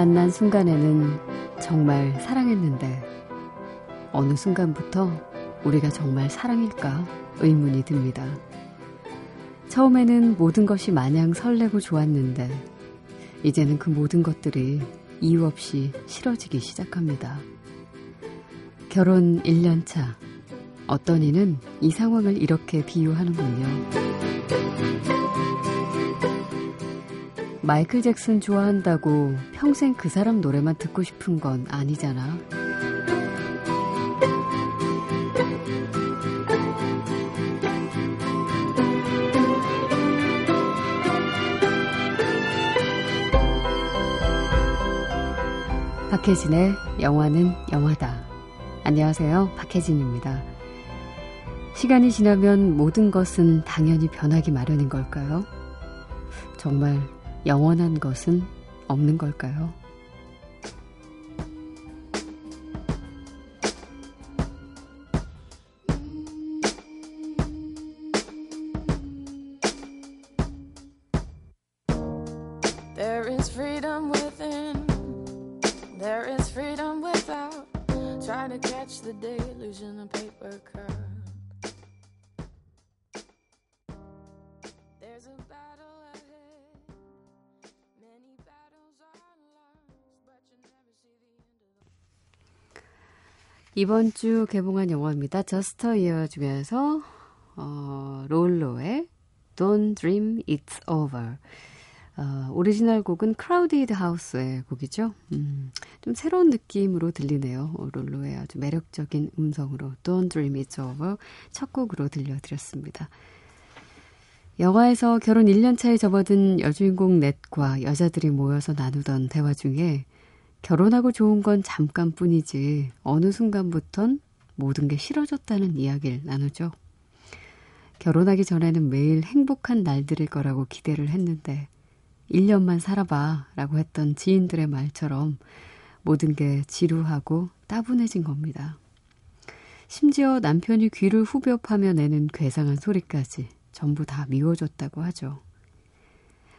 만난 순간에는 정말 사랑했는데 어느 순간부터 우리가 정말 사랑일까 의문이 듭니다. 처음에는 모든 것이 마냥 설레고 좋았는데 이제는 그 모든 것들이 이유 없이 싫어지기 시작합니다. 결혼 1년 차. 어떤 이는 이 상황을 이렇게 비유하는군요. 마이클 잭슨 좋아한다고 평생 그 사람 노래만 듣고 싶은 건 아니잖아. 박혜진의 영화는 영화다. 안녕하세요. 박혜진입니다. 시간이 지나면 모든 것은 당연히 변하기 마련인 걸까요? 정말 영원한 것은 없는 걸까요? 이번 주 개봉한 영화입니다. Just a Year 중에서 어, 롤로의 Don't Dream It's Over. 어, 오리지널 곡은 Crowded House의 곡이죠. 음, 좀 새로운 느낌으로 들리네요. 어, 롤로의 아주 매력적인 음성으로 Don't Dream It's Over 첫 곡으로 들려드렸습니다. 영화에서 결혼 1년 차에 접어든 여주인공 넷과 여자들이 모여서 나누던 대화 중에 결혼하고 좋은 건 잠깐뿐이지 어느 순간부턴 모든 게 싫어졌다는 이야기를 나누죠. 결혼하기 전에는 매일 행복한 날들일 거라고 기대를 했는데 1년만 살아봐 라고 했던 지인들의 말처럼 모든 게 지루하고 따분해진 겁니다. 심지어 남편이 귀를 후벼 파며 내는 괴상한 소리까지 전부 다 미워졌다고 하죠.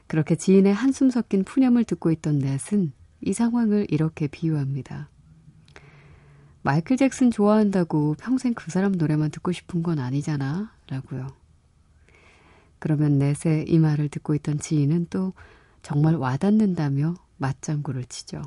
그렇게 지인의 한숨 섞인 푸념을 듣고 있던 넷은 이 상황을 이렇게 비유합니다. 마이클 잭슨 좋아한다고 평생 그 사람 노래만 듣고 싶은 건 아니잖아. 라고요. 그러면 넷의 이 말을 듣고 있던 지인은 또 정말 와닿는다며 맞장구를 치죠.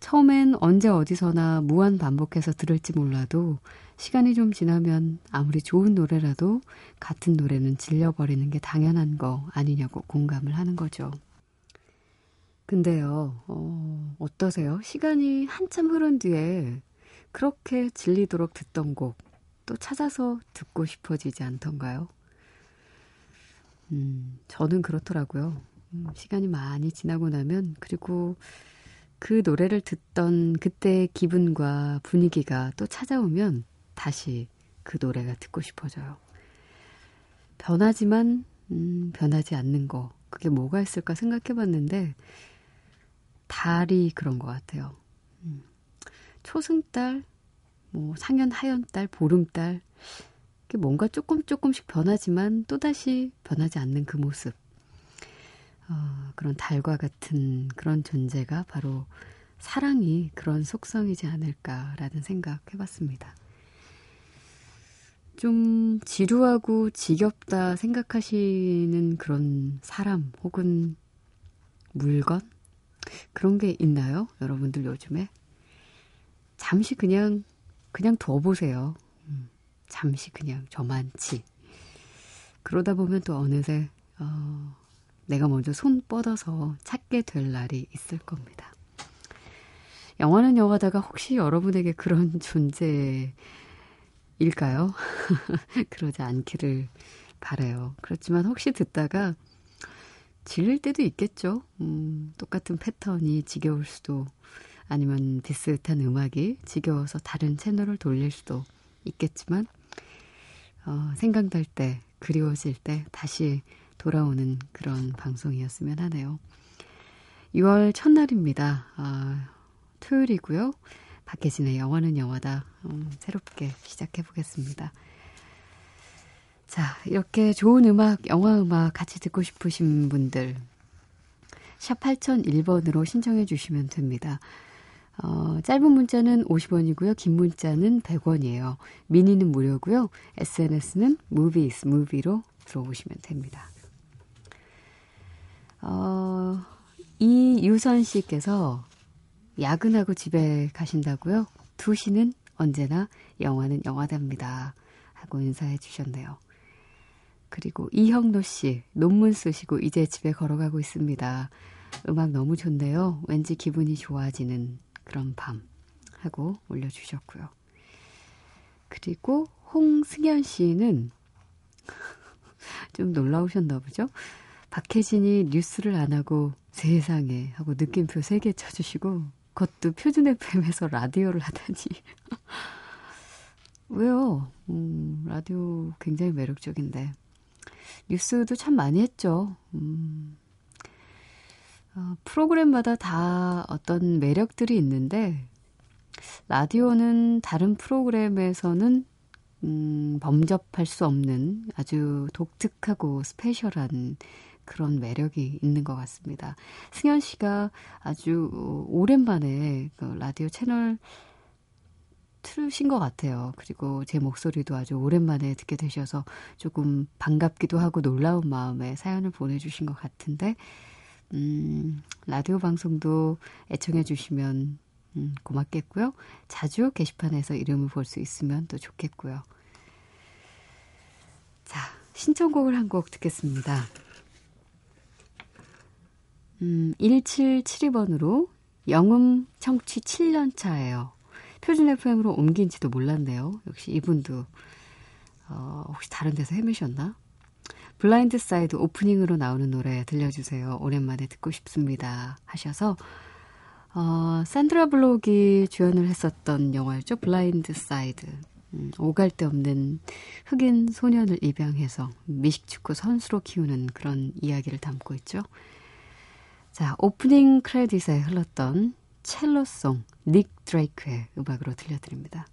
처음엔 언제 어디서나 무한 반복해서 들을지 몰라도 시간이 좀 지나면 아무리 좋은 노래라도 같은 노래는 질려버리는 게 당연한 거 아니냐고 공감을 하는 거죠. 근데요, 어, 어떠세요? 시간이 한참 흐른 뒤에 그렇게 질리도록 듣던 곡 또 찾아서 듣고 싶어지지 않던가요? 음, 저는 그렇더라고요. 음, 시간이 많이 지나고 나면 그리고 그 노래를 듣던 그때의 기분과 분위기가 또 찾아오면 다시 그 노래가 듣고 싶어져요. 변하지만 음, 변하지 않는 거 그게 뭐가 있을까 생각해 봤는데 달이 그런 것 같아요. 음. 초승달, 뭐 상현, 하연달, 보름달, 뭔가 조금 조금씩 변하지만 또다시 변하지 않는 그 모습. 어, 그런 달과 같은 그런 존재가 바로 사랑이 그런 속성이지 않을까라는 생각 해봤습니다. 좀 지루하고 지겹다 생각하시는 그런 사람 혹은 물건 그런 게 있나요? 여러분들 요즘에? 잠시 그냥, 그냥 둬보세요. 음, 잠시 그냥 저만치. 그러다 보면 또 어느새, 어, 내가 먼저 손 뻗어서 찾게 될 날이 있을 겁니다. 영화는 영화다가 혹시 여러분에게 그런 존재일까요? 그러지 않기를 바래요. 그렇지만 혹시 듣다가 질릴 때도 있겠죠. 음, 똑같은 패턴이 지겨울 수도 아니면 비슷한 음악이 지겨워서 다른 채널을 돌릴 수도 있겠지만 어, 생각날 때 그리워질 때 다시 돌아오는 그런 방송이었으면 하네요. 6월 첫날입니다. 아, 토요일이고요. 박혜진의 영화는 영화다. 음, 새롭게 시작해 보겠습니다. 자, 이렇게 좋은 음악, 영화 음악 같이 듣고 싶으신 분들 샵 8001번으로 신청해 주시면 됩니다. 어, 짧은 문자는 50원이고요. 긴 문자는 100원이에요. 미니는 무료고요. SNS는 movies, movie로 들어오시면 됩니다. 어, 이유선 씨께서 야근하고 집에 가신다고요? 2시는 언제나 영화는 영화답니다. 하고 인사해 주셨네요. 그리고 이형노 씨, 논문 쓰시고 이제 집에 걸어가고 있습니다. 음악 너무 좋네요. 왠지 기분이 좋아지는 그런 밤. 하고 올려주셨고요. 그리고 홍승현 씨는 좀 놀라우셨나 보죠? 박혜진이 뉴스를 안 하고 세상에 하고 느낌표 3개 쳐주시고 그것도 표준 FM에서 라디오를 하다니. 왜요? 음, 라디오 굉장히 매력적인데. 뉴스도 참 많이 했죠. 음, 어, 프로그램마다 다 어떤 매력들이 있는데, 라디오는 다른 프로그램에서는 음, 범접할 수 없는 아주 독특하고 스페셜한 그런 매력이 있는 것 같습니다. 승현 씨가 아주 오랜만에 그 라디오 채널 틀으신 것 같아요. 그리고 제 목소리도 아주 오랜만에 듣게 되셔서 조금 반갑기도 하고 놀라운 마음에 사연을 보내주신 것 같은데, 음, 라디오 방송도 애청해 주시면 음, 고맙겠고요. 자주 게시판에서 이름을 볼 수 있으면 또 좋겠고요. 자, 신청곡을 한 곡 듣겠습니다. 음, 1772번으로 영음 청취 7년 차예요. 표준 FM으로 옮긴지도 몰랐네요. 역시 이분도 어, 혹시 다른 데서 헤매셨나? Blind Side 오프닝으로 나오는 노래 들려주세요. 오랜만에 듣고 싶습니다. 하셔서 어, 산드라 블록이 주연을 했었던 영화였죠. Blind Side. 음, 오갈 데 없는 흑인 소년을 입양해서 미식축구 선수로 키우는 그런 이야기를 담고 있죠. 자, 오프닝 크레딧에 흘렀던 Cello Song 닉 드레이크의 음악으로 들려드립니다.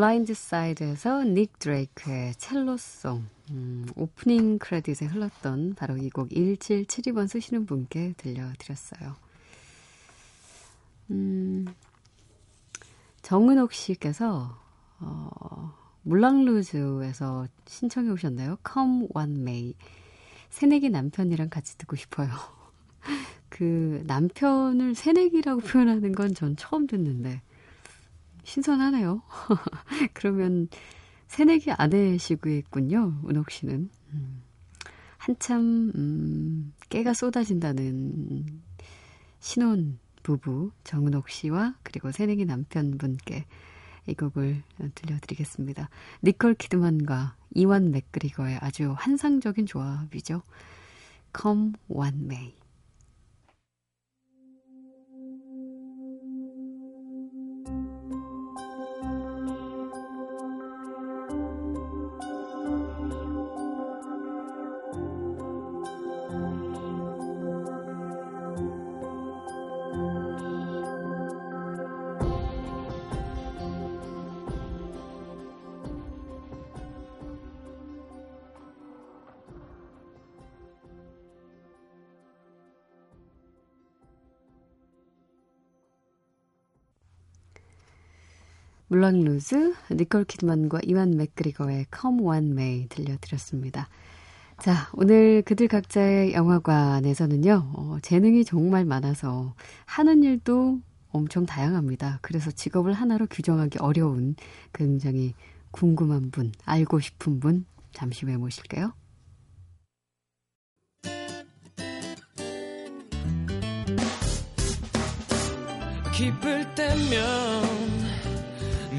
Blind Side에서 닉 드레이크의 Cello Song 음, 오프닝 크레딧에 흘렀던 바로 이 곡 1772번 쓰시는 분께 들려드렸어요. 음, 정은옥 씨께서 어, 물랑루즈에서 신청해 오셨나요? Come What May 새내기 남편이랑 같이 듣고 싶어요. 그 남편을 새내기라고 표현하는 건 전 처음 듣는데 신선하네요. 그러면 새내기 아내시고있군요, 은옥 씨는. 음, 한참, 음, 깨가 쏟아진다는 신혼 부부 정은옥 씨와 그리고 새내기 남편분께 이 곡을 들려드리겠습니다. 니콜 키드만과 이완 맥그리거의 아주 환상적인 조합이죠. Come One May. 물론 루즈, 니콜 키드만과 이완 맥그리거의 Come One May 들려드렸습니다. 자, 오늘 그들 각자의 영화관에서는요, 어, 재능이 정말 많아서 하는 일도 엄청 다양합니다. 그래서 직업을 하나로 규정하기 어려운 굉장히 궁금한 분, 알고 싶은 분, 잠시 후에 모실게요. 기쁠 때면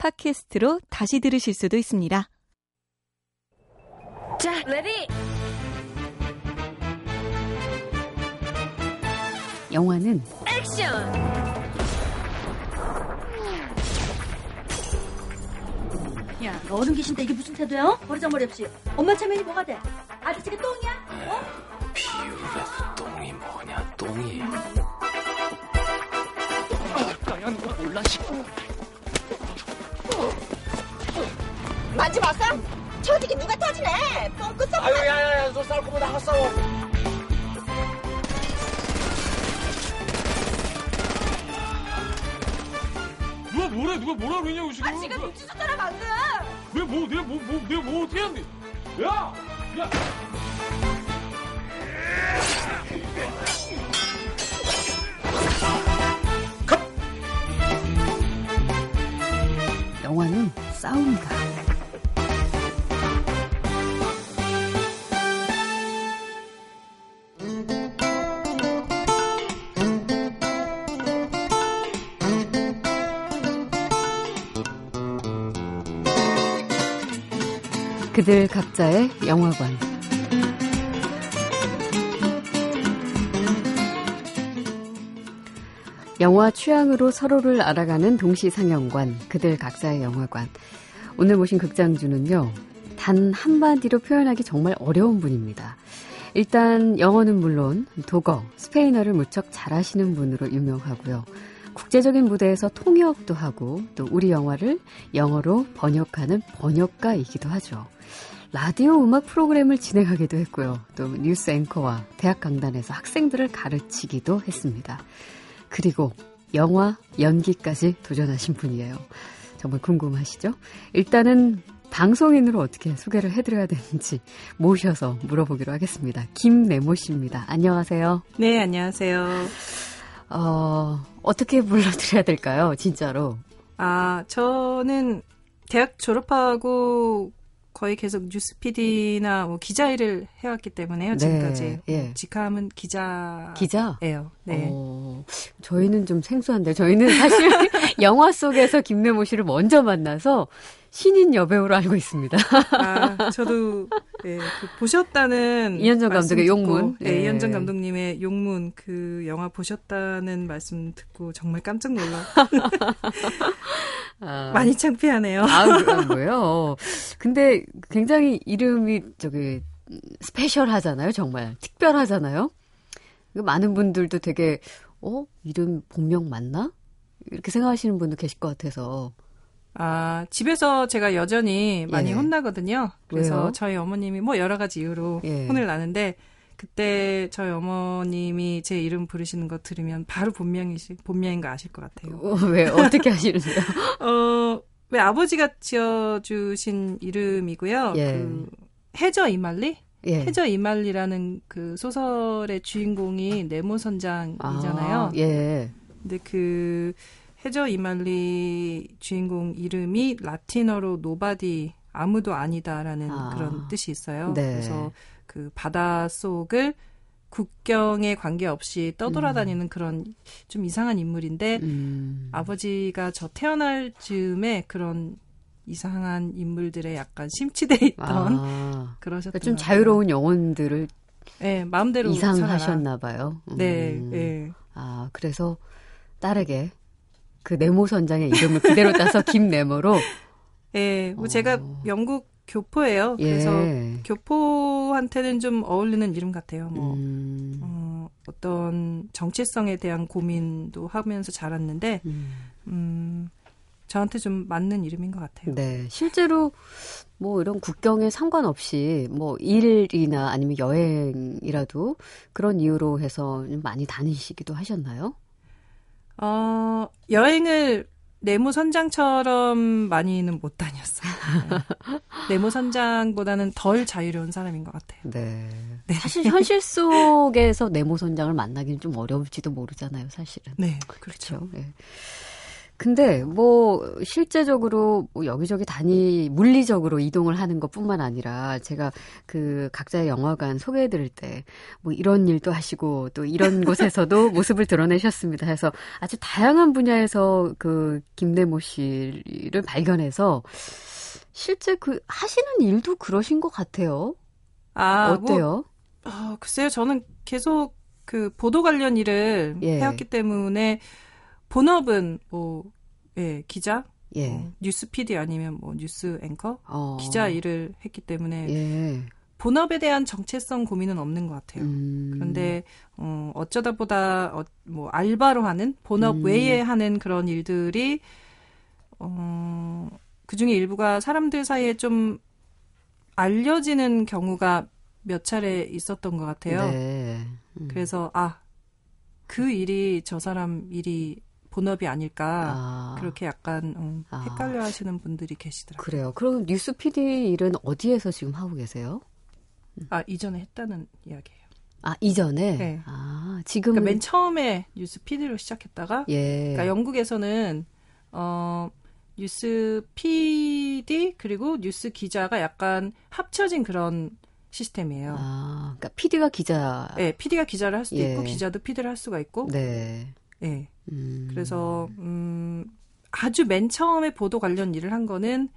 팟캐스트로 다시 들으실 수도 있습니다. 자, ready! 영화는 액션! 야, 너 어른 계신데 이게 무슨 태도야? 어? 버리장머리 없이. 엄마 체면이 뭐가 돼? 아저씨가 똥이야? 어? 비율에서 똥이 뭐냐 똥이 나야 너 몰라 싶 만지 마세요. 저기게 누가 터지네. 뻥끗 썩. 아유 야야야 너 싸울 거면 나가 싸워 누가 뭐래? 누가 뭐라 그러냐고 지금? 아, 지가 눈치 줬잖아 방금. 내가 뭐, 내가 뭐, 뭐, 내가 뭐 어떻게 했는데? 야, 야. 영화는 싸움이다. 그들 각자의 영화관. 영화 취향으로 서로를 알아가는 동시 상영관, 그들 각자의 영화관. 오늘 모신 극장주는요, 단 한마디로 표현하기 정말 어려운 분입니다. 일단 영어는 물론 독어, 스페인어를 무척 잘하시는 분으로 유명하고요. 국제적인 무대에서 통역도 하고 또 우리 영화를 영어로 번역하는 번역가이기도 하죠. 라디오 음악 프로그램을 진행하기도 했고요. 또 뉴스 앵커와 대학 강단에서 학생들을 가르치기도 했습니다. 그리고 영화 연기까지 도전하신 분이에요. 정말 궁금하시죠? 일단은 방송인으로 어떻게 소개를 해드려야 되는지 모셔서 물어보기로 하겠습니다. 김네모 씨입니다. 안녕하세요. 네, 안녕하세요. 어, 어떻게 불러드려야 될까요? 진짜로. 아, 저는 대학 졸업하고 거의 계속 뉴스 PD나 뭐 기자 일을 해왔기 때문에요, 지금까지. 예. 직함은 기자예요. 기자? 네. 어, 저희는 좀 생소한데, 저희는 사실 영화 속에서 김네모 씨를 먼저 만나서 신인 여배우로 알고 있습니다. 아, 저도 예, 그 보셨다는 이현정 감독의 듣고, 용문. 네, 예. 이현정 감독님의 용문 그 영화 보셨다는 말씀 듣고 정말 깜짝 놀라. 아, 많이 창피하네요. 아, 그- 아, 뭐예요? 근데 굉장히 이름이 저기 스페셜하잖아요, 정말 특별하잖아요. 그 많은 분들도 되게 어 이름 본명 맞나? 이렇게 생각하시는 분도 계실 것 같아서 아, 집에서 제가 여전히 많이 예. 혼나거든요. 그래서 왜요? 저희 어머님이 뭐 여러 가지 이유로 예. 혼을 나는데 그때 저희 어머님이 제 이름 부르시는 거 들으면 바로 본명이시 본명인 거 아실 것 같아요. 어, 왜 어떻게 하시는데요? 어, 왜 아버지가 지어 주신 이름이고요. 예. 그 해저 이만리? 예. 해저 이만리라는 그 소설의 주인공이 네모 선장이잖아요. 아, 예. 근데 그 해저 이만리 주인공 이름이 라틴어로 nobody 아무도 아니다라는 아. 그런 뜻이 있어요. 네. 그래서 그 바다 속을 국경에 관계없이 떠돌아다니는 그런 좀 이상한 인물인데 음. 아버지가 저 태어날 즈음에 그런 이상한 인물들에 약간 심취돼 있던 아, 그러셨던 그러니까 좀. 자유로운 영혼들을 네, 마음대로. 이상하셨나 봐요. 네, 음. 네. 아, 그래서 딸에게 그 네모 선장의 이름을 그대로 따서 김네모로 예, 뭐 어. 제가 영국 교포예요. 예. 그래서 교포한테는 좀 어울리는 이름 같아요. 뭐 음. 어, 어떤 정체성에 대한 고민도 하면서 자랐는데 음. 음, 저한테 좀 맞는 이름인 것 같아요. 네, 실제로 뭐 이런 국경에 상관없이 뭐 일이나 아니면 여행이라도 그런 이유로 해서 좀 많이 다니시기도 하셨나요? 어, 여행을 네모 선장처럼 많이는 못 다녔어요. 네. 네모 선장보다는 덜 자유로운 사람인 것 같아요. 네. 사실 현실 속에서 네모 선장을 만나기는 좀 어려울지도 모르잖아요, 사실은. 네, 그렇죠. 그렇죠. 예. 근데 뭐 실제적으로 뭐 여기저기 다니 물리적으로 이동을 하는 것뿐만 아니라 제가 그 각자의 영화관 소개해 드릴 때 뭐 이런 일도 하시고 또 이런 곳에서도 모습을 드러내셨습니다. 해서 아주 다양한 분야에서 그 김대모 씨를 발견해서 실제 그 하시는 일도 그러신 것 같아요. 아, 뭐, 어때요? 아, 글쎄요, 저는 계속 그 보도 관련 일을 예. 해왔기 때문에 본업은 뭐, 예, 기자, 예. 어, 뉴스 PD 아니면 뭐 뉴스 앵커, 어. 기자 일을 했기 때문에 예. 본업에 대한 정체성 고민은 없는 것 같아요. 음. 그런데 어, 어쩌다 보다 어, 뭐 알바로 하는 본업 음. 외에 하는 그런 일들이 어, 그 중에 일부가 사람들 사이에 좀 알려지는 경우가 몇 차례 있었던 것 같아요. 네. 음. 그래서 아 그 일이 저 사람 일이 본업이 아닐까 아. 그렇게 약간 음, 아. 헷갈려 하시는 분들이 계시더라고요. 그래요. 그럼 뉴스 PD 일은 어디에서 지금 하고 계세요? 아 이전에 했다는 이야기예요. 아 이전에. 네. 아 지금 그러니까 맨 처음에 뉴스 PD로 시작했다가 예. 그러니까 영국에서는 어 뉴스 PD 그리고 뉴스 기자가 약간 합쳐진 그런 시스템이에요. 아, 그러니까 PD가 기자. 네, PD가 기자를 할 수도 예. 있고 기자도 PD를 할 수가 있고. 네. 예. 음. 그래서 음 아주 맨 처음에 보도 관련 일을 한 거는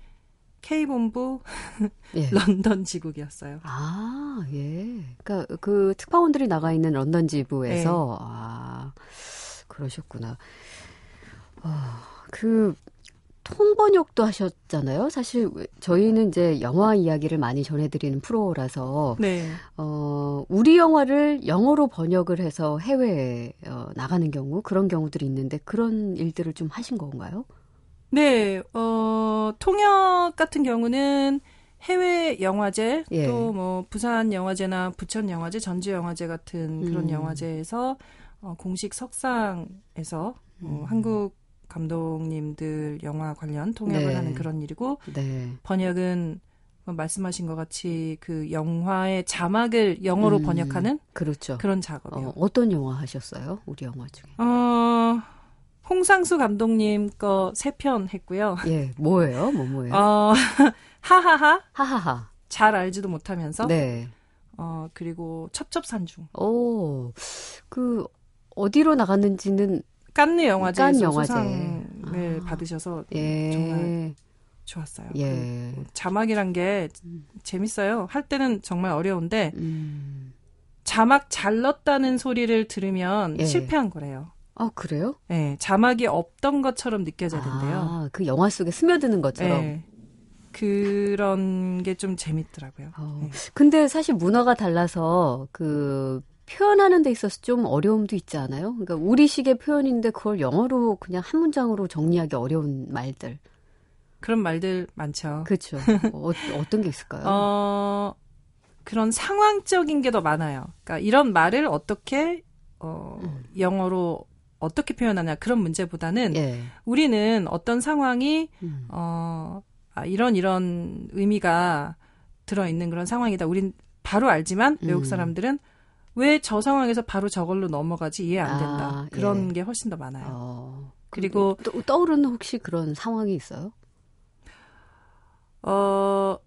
K본부 예. 런던 지국이었어요. 아, 예. 그러니까 그 특파원들이 나가 있는 런던 지부에서 네. 아, 그러셨구나. 어, 그 통번역도 하셨잖아요. 사실 저희는 이제 영화 이야기를 많이 전해드리는 프로라서 네. 어, 우리 영화를 영어로 번역을 해서 해외에 어, 나가는 경우 그런 경우들이 있는데 그런 일들을 좀 하신 건가요? 네, 어, 통역 같은 경우는 해외 영화제, 예. 또뭐 부산 영화제나 부천 영화제, 전주 영화제 같은 그런 음. 영화제에서 어, 공식 석상에서 어, 음. 한국 감독님들 영화 관련 통역을 네. 하는 그런 일이고 네. 번역은 뭐 말씀하신 것 같이 그 영화의 자막을 영어로 음, 번역하는 그렇죠. 그런 작업이요. 어, 어떤 영화 하셨어요? 우리 영화 중에. 어, 홍상수 감독님 거 세 편 했고요. 예, 뭐예요? 뭐 뭐예요? 어, 하하하. 하하하. 잘 알지도 못하면서 네. 어 그리고 첩첩산중 오, 그 어디로 나갔는지는 깐느 영화제에서 깐느 영화제. 수상을 아. 받으셔서 예, 정말 좋았어요. 예. 그 자막이란 게 재밌어요. 할 때는 정말 어려운데 음. 자막 잘 넣었다는 소리를 들으면 예. 실패한 거래요. 아 그래요? 예, 자막이 없던 것처럼 느껴져야 된대요. 아, 그 영화 속에 스며드는 것처럼. 예. 그런 게 좀 재밌더라고요. 어, 예. 근데 사실 문화가 달라서 그 표현하는 데 있어서 좀 어려움도 있지 않아요? 그러니까 우리식의 표현인데 그걸 영어로 그냥 한 문장으로 정리하기 어려운 말들. 그런 말들 많죠. 그렇죠. 어, 어떤 게 있을까요? 어, 그런 상황적인 게 더 많아요. 그러니까 이런 말을 어떻게 어, 영어로 어떻게 표현하냐 그런 문제보다는 예. 우리는 어떤 상황이 음. 어, 아, 이런 이런 의미가 들어 있는 그런 상황이다. 우린 바로 알지만 외국 음. 사람들은 왜 저 상황에서 바로 저걸로 넘어가지 이해 안 된다. 아, 그런 예. 게 훨씬 더 많아요. 어, 그리고 또, 떠오르는 혹시 그런 상황이 있어요? 어,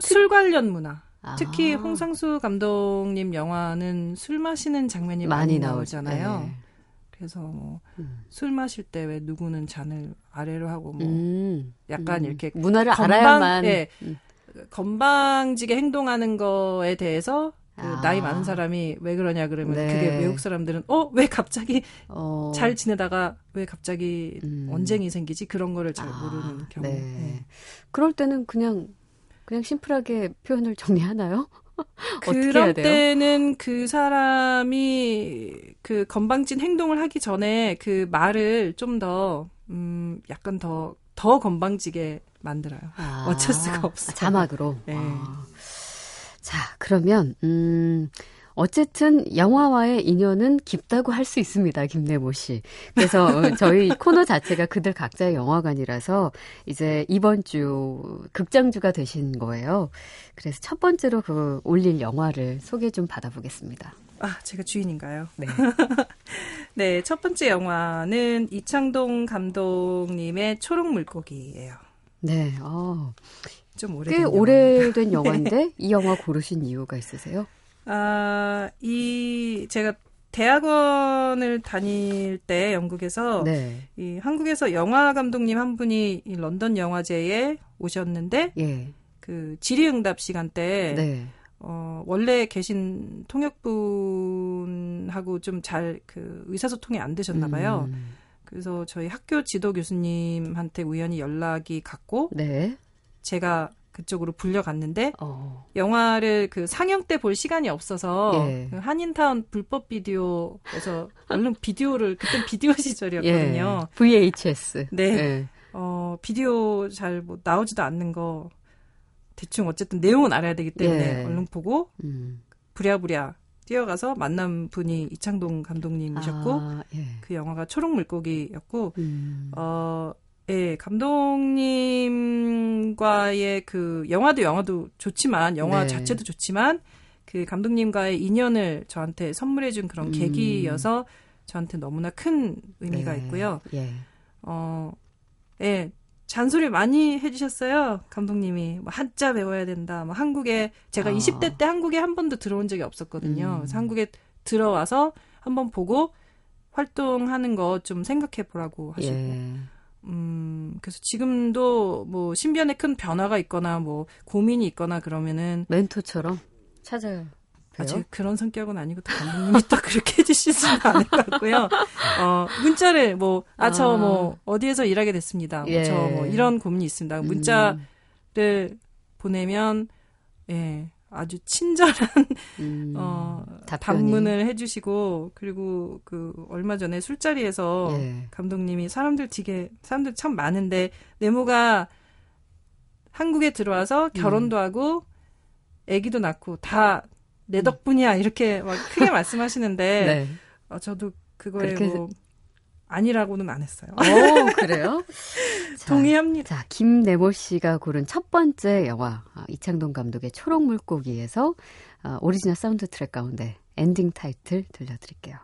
술 관련 문화. 아. 특히 홍상수 감독님 영화는 술 마시는 장면이 많이, 나오잖아요. 네. 그래서 뭐술 음. 마실 때 왜 누구는 잔을 아래로 하고 뭐 음. 약간 음. 이렇게 문화를 건방- 알아야만 예. 음. 건방지게 행동하는 거에 대해서 그 아. 나이 많은 사람이 왜 그러냐 그러면 네. 그게 외국 사람들은 어 왜 갑자기 어. 잘 지내다가 왜 갑자기 음. 언쟁이 생기지 그런 거를 잘 아, 모르는 경우. 네. 네. 그럴 때는 그냥 그냥 심플하게 표현을 정리하나요? 그럴? 때는 그 사람이 그 건방진 행동을 하기 전에 그 말을 좀 더, 음, 약간 더, 더 건방지게 만들어요. 아, 어쩔 수가 없어 요. 자막으로. 네. 아. 자, 그러면 음 어쨌든 영화와의 인연은 깊다고 할 수 있습니다, 김내모 씨. 그래서 어, 저희 코너 자체가 그들 각자의 영화관이라서 이제 이번 주 극장주가 되신 거예요. 그래서 첫 번째로 그 올릴 영화를 소개 좀 받아보겠습니다. 아, 제가 주인인가요? 네. 네, 첫 번째 영화는 이창동 감독님의 초록 물고기예요. 네, 어, 좀 오래된 꽤 영화. 오래된 영화인데 이 영화 고르신 이유가 있으세요? 아, 이 제가 대학원을 다닐 때 영국에서 네, 이 한국에서 영화 감독님 한 분이 이 런던 영화제에 오셨는데 예, 그 질의응답 시간 때 네, 어, 원래 계신 통역분하고 좀 잘 그 의사소통이 안 되셨나 봐요. 음, 그래서 저희 학교 지도 교수님한테 우연히 연락이 갔고 네, 제가 그쪽으로 불려갔는데 어, 영화를 그 상영 때 볼 시간이 없어서 예. 그 한인타운 불법 비디오에서 얼른 비디오를 그때 비디오 시절이었거든요. 예, VHS. 네. 예. 어 비디오 잘 뭐 나오지도 않는 거 대충 어쨌든 내용은 알아야 되기 때문에 예. 얼른 보고 음. 부랴부랴 뛰어가서 만난 분이 이창동 감독님이셨고 아, 예. 그 영화가 초록 물고기였고 음. 어, 예, 감독님과의 그 영화도 영화도 좋지만 영화 네. 자체도 좋지만 그 감독님과의 인연을 저한테 선물해 준 그런 음. 계기여서 저한테 너무나 큰 의미가 네. 있고요. 예. 어, 예. 잔소리 많이 해주셨어요. 감독님이 뭐 한자 배워야 된다. 뭐 한국에 제가 아. 20대 때 한국에 한 번도 들어온 적이 없었거든요. 음. 그래서 한국에 들어와서 한번 보고 활동하는 거 좀 생각해 보라고 하시고 예. 음, 그래서 지금도 뭐 신변에 큰 변화가 있거나 뭐 고민이 있거나 그러면은 멘토처럼 찾아요. 아, 제 그런 성격은 아니고 또 감독님이 또 그렇게 해주시지는 않을 것 같고요. 어, 문자를 뭐, 아, 저 아. 뭐, 어디에서 일하게 됐습니다. 예. 저 뭐, 이런 고민이 있습니다. 문자를 보내면, 예, 아주 친절한, 음, 어, 답변이. 답문을 해주시고, 그리고 그, 얼마 전에 술자리에서 예. 감독님이 사람들 되게 사람들 참 많은데 네모가 한국에 들어와서 결혼도 하고 아기도 낳고 다 내 덕분이야 이렇게 막 크게 말씀하시는데 네. 어, 저도 그거에 뭐 아니라고는 안 했어요. 오, 그래요? 자, 동의합니다. 자, 김네모 씨가 고른 첫 번째 영화 아, 이창동 감독의 초록 물고기에서 아, 오리지널 사운드 트랙 가운데 엔딩 타이틀 들려드릴게요.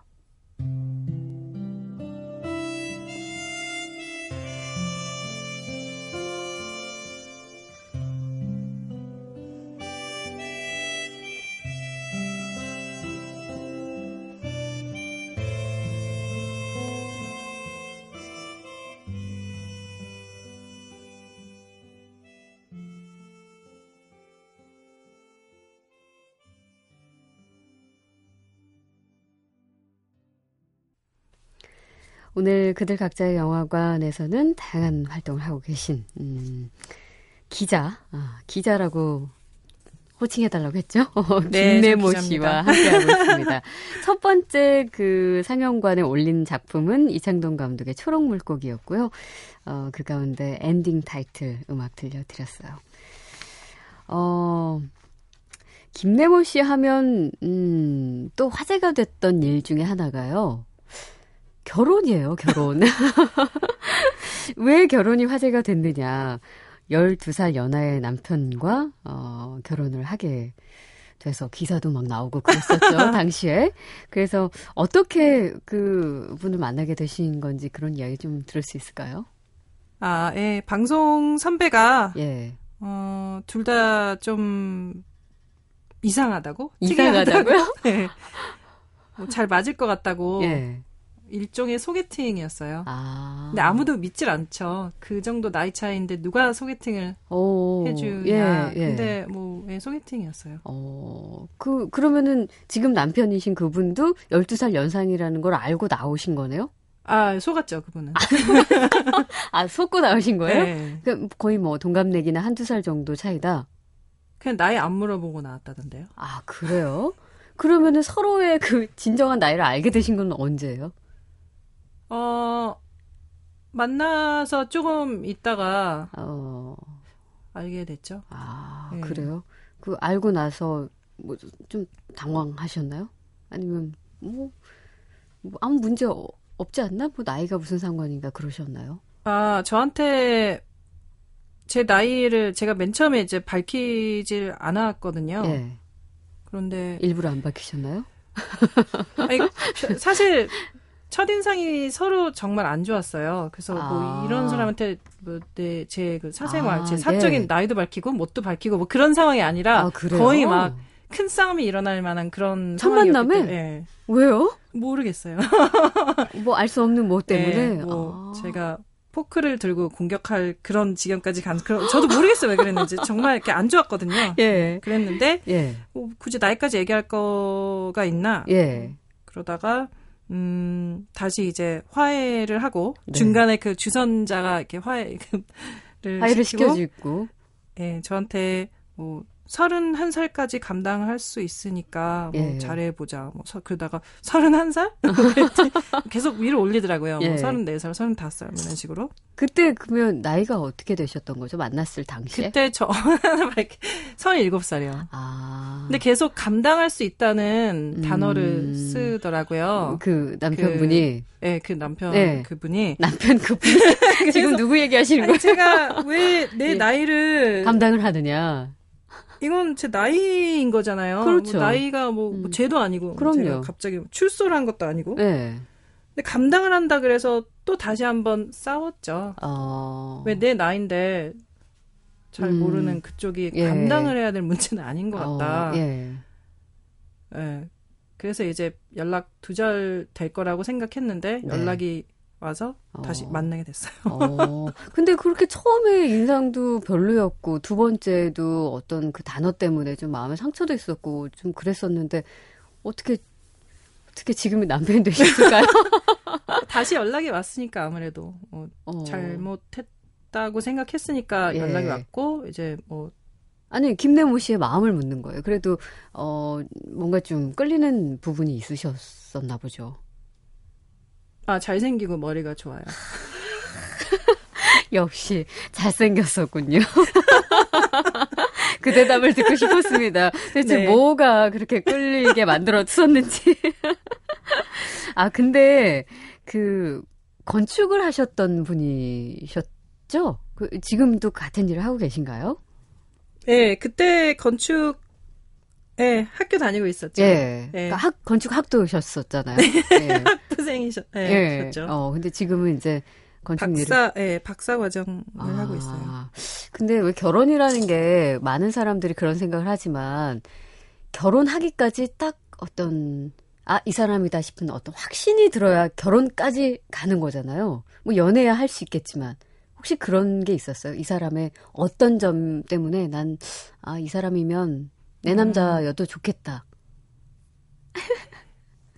오늘 그들 각자의 영화관에서는 다양한 활동을 하고 계신 음, 기자, 아, 기자라고 호칭해달라고 했죠? 네, 김네모 저 씨와. 함께하고 있습니다. 첫 번째 그 상영관에 올린 작품은 이창동 감독의 초록 물고기였고요. 어, 그 가운데 엔딩 타이틀 음악 들려드렸어요. 어, 김네모 씨 하면, 음, 또 화제가 됐던 일 중에 하나가요. 결혼이에요, 결혼. 왜 결혼이 화제가 됐느냐. 12살 연하의 남편과, 어, 결혼을 하게 돼서 기사도 막 나오고 그랬었죠, 당시에. 그래서 어떻게 그 분을 만나게 되신 건지 그런 이야기 좀 들을 수 있을까요? 아, 예, 방송 선배가 예. 어, 둘 다 좀 이상하다고? 이상하다고요? 네. 뭐 잘 맞을 것 같다고 예. 일종의 소개팅이었어요. 아. 근데 아무도 믿질 않죠. 그 정도 나이 차이인데 누가 소개팅을 오, 해주냐. 예, 예. 근데 뭐 예, 소개팅이었어요. 어, 그, 그러면은 지금 남편이신 그분도 12살 연상이라는 걸 알고 나오신 거네요? 아 속았죠 그분은. 아, 속고 나오신 거예요? 네. 그 거의 뭐 동갑내기나 한두 살 정도 차이다? 그냥 나이 안 물어보고 나왔다던데요. 아, 그래요? 그러면은 서로의 그 진정한 나이를 알게 되신 건 언제예요? 어 만나서 조금 있다가 어, 알게 됐죠. 아, 네. 그래요? 그 알고 나서 뭐 좀 당황하셨나요? 아니면 뭐, 뭐 아무 문제 어- 없지 않나? 뭐 나이가 무슨 상관인가 그러셨나요? 아 저한테 제 나이를 제가 맨 처음에 이제 밝히질 않았거든요. 예. 그런데 일부러 안 밝히셨나요? 아니, 사실 첫인상이 서로 정말 안 좋았어요. 그래서 아. 뭐 이런 사람한테 뭐제그 사생활, 아, 제 사적인 네. 나이도 밝히고 뭣도 밝히고 뭐 그런 상황이 아니라 아? 거의 막 큰 싸움이 일어날 만한 그런 첫 만남에? 때문에 예. 왜요? 모르겠어요. 뭐 알 수 없는 뭐 때문에. 네, 뭐 아. 제가 포크를 들고 공격할 그런 지경까지 간 그런 저도 모르겠어요 왜 그랬는지 정말 이렇게 안 좋았거든요. 예. 그랬는데 예. 뭐 굳이 나이까지 얘기할 거가 있나? 예. 그러다가 음 다시 이제 화해를 하고 네. 중간에 그 주선자가 이렇게 화해를 화해를 시키고 시켜주고. 예, 저한테 뭐 31살까지 감당할 수 있으니까 뭐 예. 잘해보자. 뭐 서, 그러다가 31살? 계속 위로 올리더라고요. 예. 뭐 34살, 35살 뭐 이런 식으로. 그때 그러면 나이가 어떻게 되셨던 거죠? 만났을 당시에? 그때 저 37살이요. 아. 근데 계속 감당할 수 있다는 음. 단어를 쓰더라고요. 그 남편분이 예, 그 남편 네. 그분이 남편 그분이 지금 누구 얘기하시는 거예요? 제가 왜내 예. 나이를 감당을 하느냐? 이건 제 나이인 거잖아요. 그렇죠. 뭐 나이가 뭐, 뭐 음. 죄도 아니고 그럼요. 갑자기 출소를 한 것도 아니고. 네. 근데 감당을 한다 그래서 또 다시 한번 싸웠죠. 어. 왜내 나이인데 잘 음. 모르는 그쪽이 예. 감당을 해야 될 문제는 아닌 것 같다. 어, 예. 예. 그래서 이제 연락 두절 될 거라고 생각했는데 네. 연락이 와서 다시 어. 만나게 됐어요. 어. 근데 그렇게 처음에 인상도 별로였고 두 번째도 어떤 그 단어 때문에 좀 마음에 상처도 있었고 좀 그랬었는데 어떻게 어떻게 지금의 남편이 되셨을까요? 다시 연락이 왔으니까 아무래도 뭐 어. 잘못했다고 생각했으니까 예. 연락이 왔고 이제 뭐 아니 김래모 씨의 마음을 묻는 거예요. 그래도 어 뭔가 좀 끌리는 부분이 있으셨었나 보죠. 아, 잘생기고 머리가 좋아요. 역시 잘생겼었군요. 그 대답을 듣고 싶었습니다. 대체 네. 뭐가 그렇게 끌리게 만들었었는지. 아, 근데 그 건축을 하셨던 분이셨죠? 그 지금도 같은 일을 하고 계신가요? 예, 그때 건축, 예, 학교 다니고 있었죠. 예. 예. 그러니까 학, 건축 학도셨었잖아요. 예. 학부생이셨, 예, 예. 어, 근데 지금은 이제 건축 일을 박사, 예, 박사 과정을 아, 하고 있어요. 근데 왜 결혼이라는 게 많은 사람들이 그런 생각을 하지만 결혼하기까지 딱 어떤 아, 이 사람이다 싶은 어떤 확신이 들어야 결혼까지 가는 거잖아요. 뭐 연애야 할 수 있겠지만 혹시 그런 게 있었어요? 이 사람의 어떤 점 때문에 난 아, 이 사람이면 내 남자여도 좋겠다.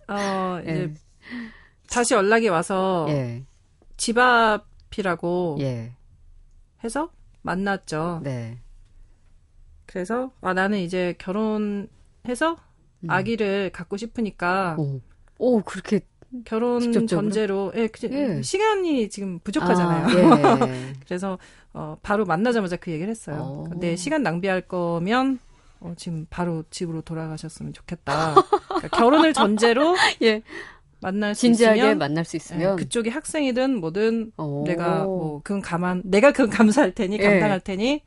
어, 이제 예. 다시 연락이 와서 예. 집 앞이라고 예. 해서 만났죠. 네. 그래서 아 나는 이제 결혼해서 음. 아기를 갖고 싶으니까 오. 오, 그렇게 결혼 직접적으로? 전제로 예, 그, 예. 시간이 지금 부족하잖아요. 아, 예. 그래서 어, 바로 만나자마자 그 얘기를 했어요. 어. 근데 시간 낭비할 거면 어, 지금 바로 집으로 돌아가셨으면 좋겠다. 그러니까 결혼을 전제로 예. 만날 수 진지하게 있으면 만날 수 예, 있으면 그쪽이 학생이든 뭐든 오. 내가 뭐 그건 감안 내가 그건 감사할 테니 예. 감당할 테니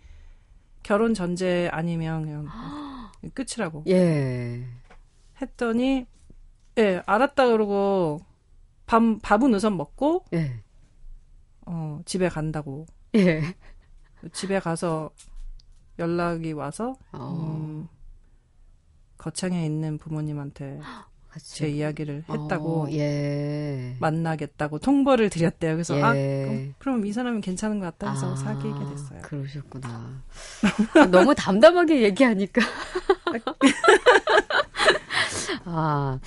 결혼 전제 아니면 그냥 끝이라고 예. 했더니 예 알았다 그러고 밥 밥은 우선 먹고 예. 어 집에 간다고 예. 집에 가서 연락이 와서 어. 음, 거창에 있는 부모님한테 같이. 제 이야기를 했다고 어, 예. 만나겠다고 통보를 드렸대요. 그래서 예. 아 그럼, 그럼 이 사람은 괜찮은 것 같다 해서 아, 사귀게 됐어요. 그러셨구나. 너무 담담하게 얘기하니까. 아.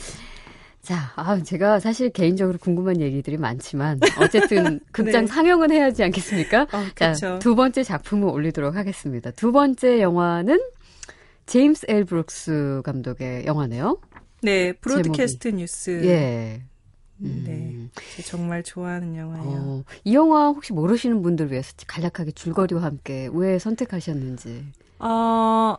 자, 아, 제가 사실 개인적으로 궁금한 얘기들이 많지만, 어쨌든 극장 네. 상영은 해야지 않겠습니까? 어, 자. 두 번째 작품을 올리도록 하겠습니다. 두 번째 영화는 제임스 엘 브룩스 감독의 영화네요. 네, 브로드캐스트 뉴스. 예. 네, 정말 좋아하는 영화예요. 어, 이 영화 혹시 모르시는 분들 위해서 간략하게 줄거리와 함께 왜 선택하셨는지. 어,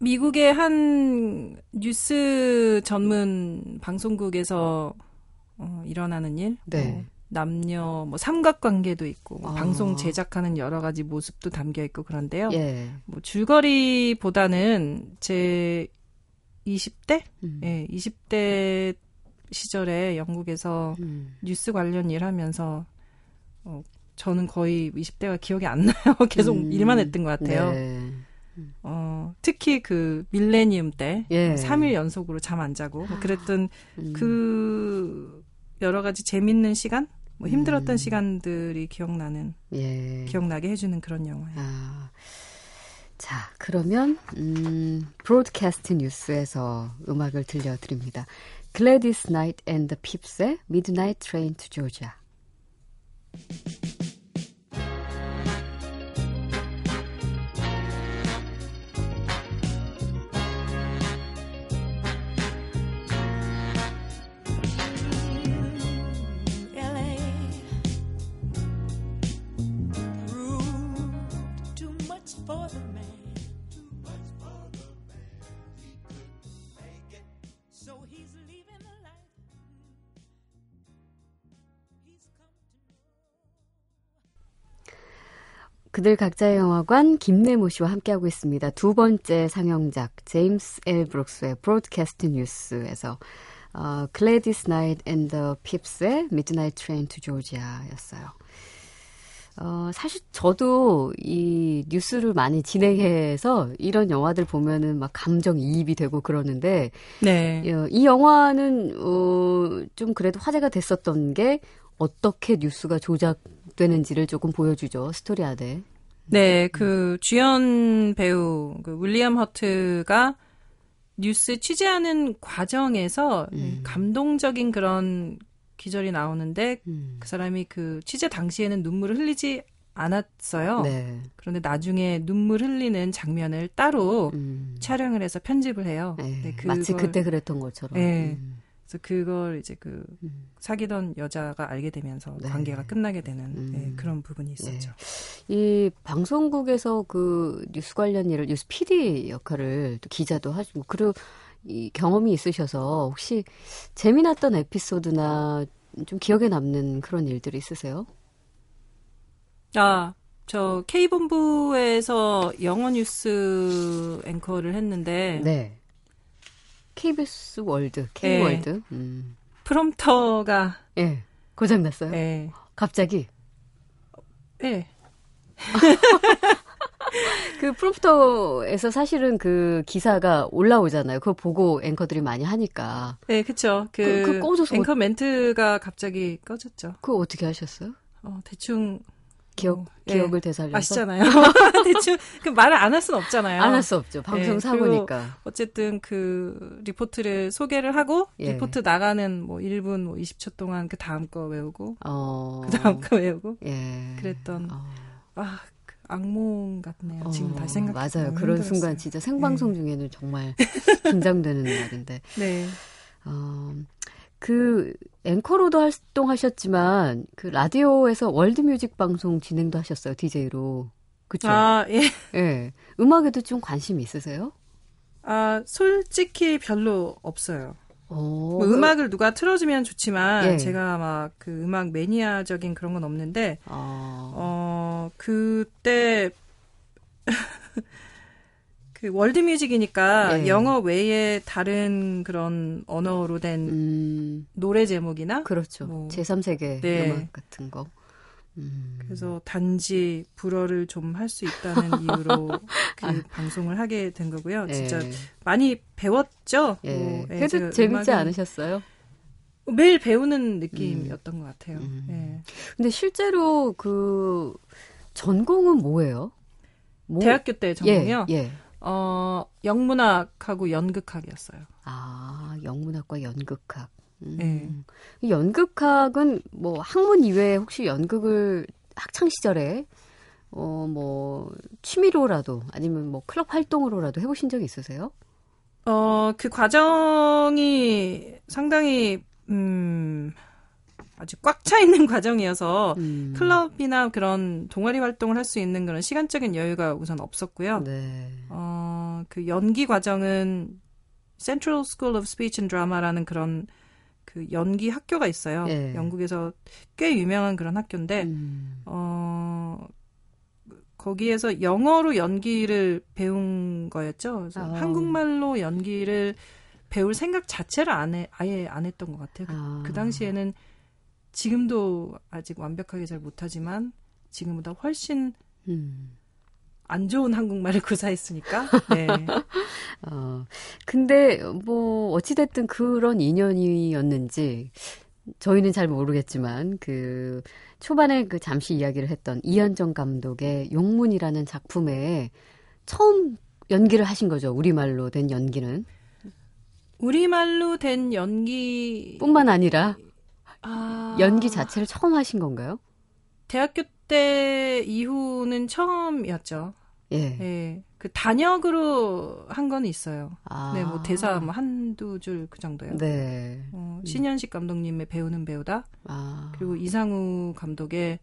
미국의 한 뉴스 전문 방송국에서 어, 일어나는 일, 네. 뭐 남녀 뭐 삼각관계도 있고 뭐 아. 방송 제작하는 여러 가지 모습도 담겨 있고 그런데요. 예. 뭐 줄거리보다는 제 20대, 음. 예, 20대 시절에 영국에서 음. 뉴스 관련 일하면서 어, 저는 거의 20대가 기억이 안 나요. 계속 음. 일만 했던 것 같아요. 네. 어, 특히 그 밀레니엄 때 예. 3일 연속으로 잠 안 자고 뭐 그랬던 음. 그 여러 가지 재밌는 시간, 뭐 힘들었던 음. 시간들이 기억나는 예. 기억나게 해주는 그런 영화예요. 아. 자, 그러면 음, 브로드캐스트 뉴스에서 음악을 들려드립니다. Gladys Knight and the Pips의 Midnight Train to Georgia. 그들 각자의 영화관 김래모 씨와 함께하고 있습니다. 두 번째 상영작 제임스 엘 브룩스의 브로드캐스트 뉴스에서 어, Knight and the Pips의 Midnight Train to Georgia였어요. 어, 사실 저도 이 뉴스를 많이 진행해서 이런 영화들 보면은 막 감정 이입이 되고 그러는데 네. 어, 이 영화는 어, 좀 그래도 화제가 됐었던 게 어떻게 뉴스가 조작 되는지를 조금 보여주죠 스토리 안에. 네, 그 주연 배우 그 윌리엄 허트가 뉴스 취재하는 과정에서 음. 감동적인 그런 기절이 나오는데 음. 그 사람이 그 취재 당시에는 눈물을 흘리지 않았어요. 네. 그런데 나중에 눈물 흘리는 장면을 따로 음. 촬영을 해서 편집을 해요. 네, 네, 마치 그때 그랬던 것처럼. 네. 음. 그래서 그걸 이제 그 음. 사귀던 여자가 알게 되면서 네. 관계가 끝나게 되는 음. 네, 그런 부분이 있었죠. 이 방송국에서 그 뉴스 관련 일을 뉴스 PD 역할을 또 기자도 하시고 그리고 이 경험이 있으셔서 혹시 재미났던 에피소드나 좀 기억에 남는 그런 일들이 있으세요? 아, 저 K본부에서 영어 뉴스 앵커를 했는데 네. KBS 월드, K 월드. 음. 프롬터가 예. 고장 났어요. 예. 갑자기 예. 그 프롬프터에서 사실은 그 기사가 올라오잖아요. 그거 보고 앵커들이 많이 하니까. 예, 그쵸. 그, 그- 그 꺼져서 앵커 멘트가 갑자기 꺼졌죠. 그거 어떻게 하셨어요? 어, 대충 기억 어, 예. 기억을 되살려서 아시잖아요. 대충 그 말을 안 할 수는 없잖아요. 안 할 수 없죠. 방송 예, 사고니까. 어쨌든 그 리포트를 소개를 하고 예. 리포트 나가는 뭐 1분 뭐 20초 동안 그 다음 거 외우고 어. 그 다음 거 외우고 예. 그랬던 어. 아, 그 악몽 같네요. 지금 어, 다시 생각해 맞아요. 그런 순간 진짜 생방송 중에는 정말 긴장되는 날인데. 네. 어, 그 앵커로도 활동하셨지만 그 라디오에서 월드뮤직 방송 진행도 하셨어요. DJ로. 그쵸? 아, 예. 예. 음악에도 좀 관심 있으세요? 아, 솔직히 별로 없어요. 어, 뭐 음악을 누가 틀어주면 좋지만 예. 제가 막 그 음악 매니아적인 그런 건 없는데 어, 어 그때 그 월드뮤직이니까 예. 영어 외에 다른 그런 언어로 된 음, 노래 제목이나 그렇죠. 뭐, 제3세계 네. 음악 같은 거. 음. 그래서 단지 불어를 좀 할 수 있다는 이유로 그 아. 방송을 하게 된 거고요. 진짜 예. 많이 배웠죠. 예. 뭐, 예, 그래도 제가 재밌지 않으셨어요? 매일 배우는 느낌이었던 것 같아요. 음. 예. 근데 실제로 그 전공은 뭐예요? 뭐- 대학교 때 전공이요. 예, 예. 어, 영문학하고 연극학이었어요. 아, 영문학과 연극학. 음. 네. 이 연극학은 뭐 학문 이외에 혹시 연극을 학창 시절에 어 뭐 취미로라도 아니면 뭐 클럽 활동으로라도 해보신 적 있으세요? 어, 그 과정이 상당히, 음, 아주 꽉 차 있는 과정이어서 음. 클럽이나 그런 동아리 활동을 할 수 있는 그런 시간적인 여유가 우선 없었고요. 네. 어, 그 연기 과정은 Central School of Speech and Drama라는 그런 그 연기 학교가 있어요. 예. 영국에서 꽤 유명한 그런 학교인데, 음. 어, 거기에서 영어로 연기를 배운 거였죠. 그래서 아. 한국말로 연기를 배울 생각 자체를 안 해, 아예 안 했던 것 같아요. 그, 아. 그 당시에는 지금도 아직 완벽하게 잘 못하지만 지금보다 훨씬 음. 안 좋은 한국말을 구사했으니까. 네. 어, 근데 뭐 어찌됐든 그런 인연이었는지 저희는 잘 모르겠지만 그 초반에 그 잠시 이야기를 했던 이현정 감독의 용문이라는 작품에 처음 연기를 하신 거죠. 우리말로 된 연기는 우리말로 된 연기 뿐만 아니라 아, 연기 자체를 처음 하신 건가요? 대학교 때 이후는 처음이었죠. 예. 예. 그 단역으로 한 건 있어요. 아. 네, 뭐 대사 뭐 한두 줄 그 정도요. 네. 어, 신현식 감독님의 배우는 배우다. 아. 그리고 이상우 감독의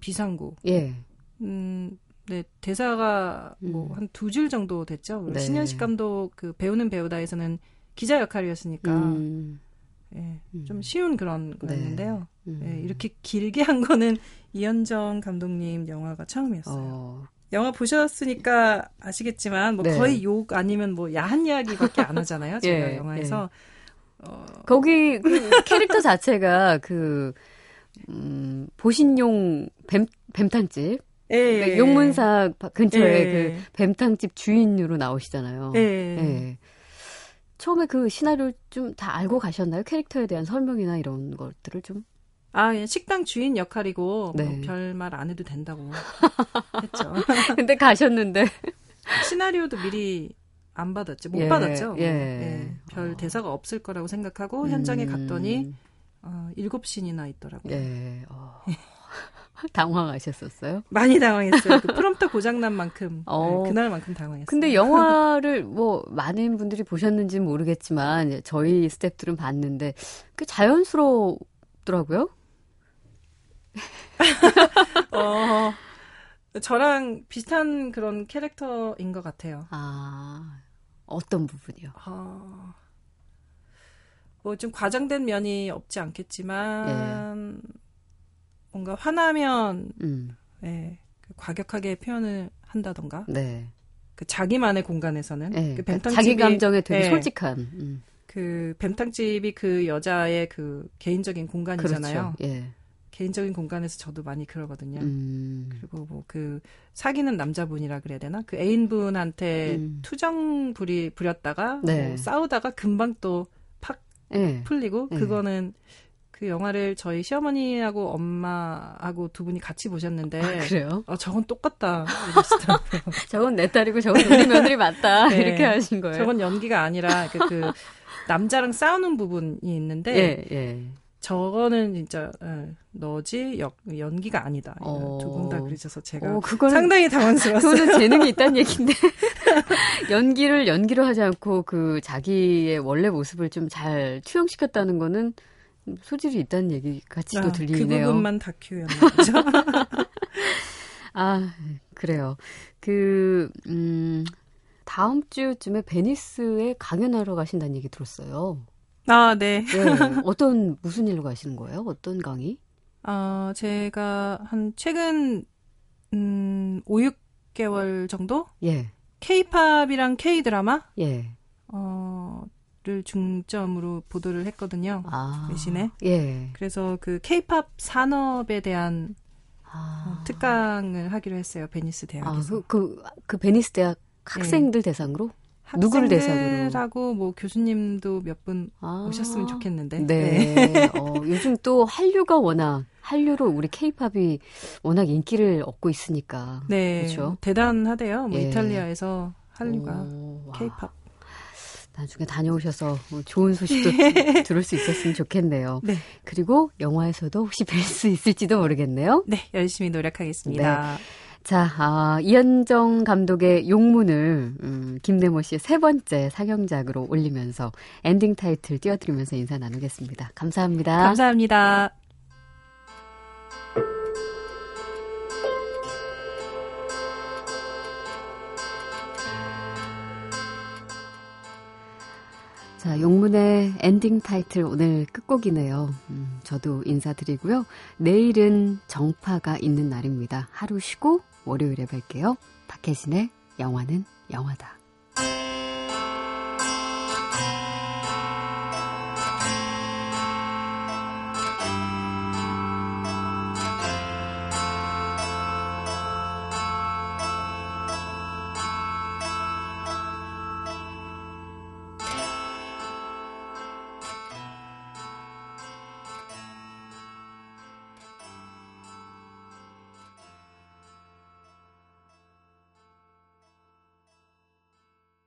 비상구. 예. 음, 네, 대사가 뭐 음. 한두 줄 정도 됐죠. 네. 신현식 감독 그 배우는 배우다에서는 기자 역할이었으니까 음. 예, 음. 좀 쉬운 그런 거였는데요. 음. 예, 이렇게 길게 한 거는 이현정 감독님 영화가 처음이었어요. 어. 영화 보셨으니까 아시겠지만 뭐 네. 거의 욕 아니면 뭐 야한 이야기밖에 안 하잖아요. 제가 예, 영화에서 어, 거기 그 캐릭터 자체가 그 음, 보신용 뱀 뱀탕집 예, 그 용문사 바- 근처에 예. 그 뱀탕집 주인으로 나오시잖아요. 예. 예. 처음에 그 시나리오를 좀 다 알고 가셨나요? 캐릭터에 대한 설명이나 이런 것들을 좀. 아, 예, 식당 주인 역할이고 네. 뭐 별말 안 해도 된다고 했죠. 근데 가셨는데. 시나리오도 미리 안 받았죠. 못 예, 받았죠. 예. 예, 별 어. 대사가 없을 거라고 생각하고 현장에 음, 갔더니 어, 일곱 씬이나 있더라고요. 예. 어. 당황하셨었어요? 많이 당황했어요. 그 프롬프터 고장난 만큼 어. 네, 그날만큼 당황했어요. 근데 영화를 뭐 많은 분들이 보셨는지는 모르겠지만 저희 스태프들은 봤는데 그 자연스럽더라고요. 어, 저랑 비슷한 그런 캐릭터인 것 같아요. 아 어떤 부분이요? 어, 뭐좀 과장된 면이 없지 않겠지만 뭔가 화나면 음, 예, 그 과격하게 표현을 한다던가 네. 그 자기만의 공간에서는 네. 그 뱀탕집이 자기 감정에 되게 예, 솔직한. 음, 그 뱀탕집이 그 여자의 그 개인적인 공간이잖아요. 그렇죠. 예. 개인적인 공간에서 저도 많이 그러거든요. 음, 그리고 뭐 그 사귀는 남자분이라 그래야 되나? 그 애인분한테 음. 투정 부리 부렸다가 네. 뭐 싸우다가 금방 또팍 예. 풀리고 네. 그거는 그 영화를 저희 시어머니하고 엄마하고 두 분이 같이 보셨는데 아, 그래요? 어, 저건 똑같다. 저건 내 딸이고 저건 우리 며느리 맞다 네. 이렇게 하신 거예요. 저건 연기가 아니라 그, 그 남자랑 싸우는 부분이 있는데 예, 예. 저거는 진짜 예, 너지 역, 연기가 아니다. 어. 두분 다 그러셔서 제가 어, 그거는 상당히 당황스러웠어요. 그거는 재능이 있다는 얘기인데 연기를 연기로 하지 않고 그 자기의 원래 모습을 좀 잘 투영시켰다는 거는 소질이 있다는 얘기 같이 또 아, 들리네요. 그 부분만 다큐였나 보죠. 아 그래요. 그 음, 다음 주쯤에 베니스에 강연하러 가신다는 얘기 들었어요. 아, 네. 네, 어떤 무슨 일로 가시는 거예요? 어떤 강의? 어, 제가 한 최근 음, 5, 6개월 정도 예, K-팝이랑 K-드라마 예. 어, 를 중점으로 보도를 했거든요. 아 대신에? 예. 그래서 그 K-팝 산업에 대한 아, 어, 특강을 하기로 했어요. 베니스 아, 대학에서. 그, 그, 그 베니스 대학 학생들 대상으로? 누구를 학생들하고 뭐 교수님도 몇분 아. 오셨으면 좋겠는데. 네. 어, 요즘 또 한류가 워낙, 한류로 우리 케이팝이 워낙 인기를 얻고 있으니까. 네. 그렇죠. 대단하대요. 뭐 예. 이탈리아에서 한류가. K-팝. 나중에 다녀오셔서 뭐 좋은 소식도 들을 수 있었으면 좋겠네요. 네. 그리고 영화에서도 혹시 뵐 수 있을지도 모르겠네요. 네, 열심히 노력하겠습니다. 자, 아, 이현정 감독의 용문을 음, 김대모 씨의 세 번째 상영작으로 올리면서 엔딩 타이틀 띄워드리면서 인사 나누겠습니다. 감사합니다. 감사합니다. 자, 용문의 엔딩 타이틀 오늘 끝곡이네요. 음, 저도 인사드리고요. 내일은 정파가 있는 날입니다. 하루 쉬고 월요일에 뵐게요. 박혜진의 영화는 영화다.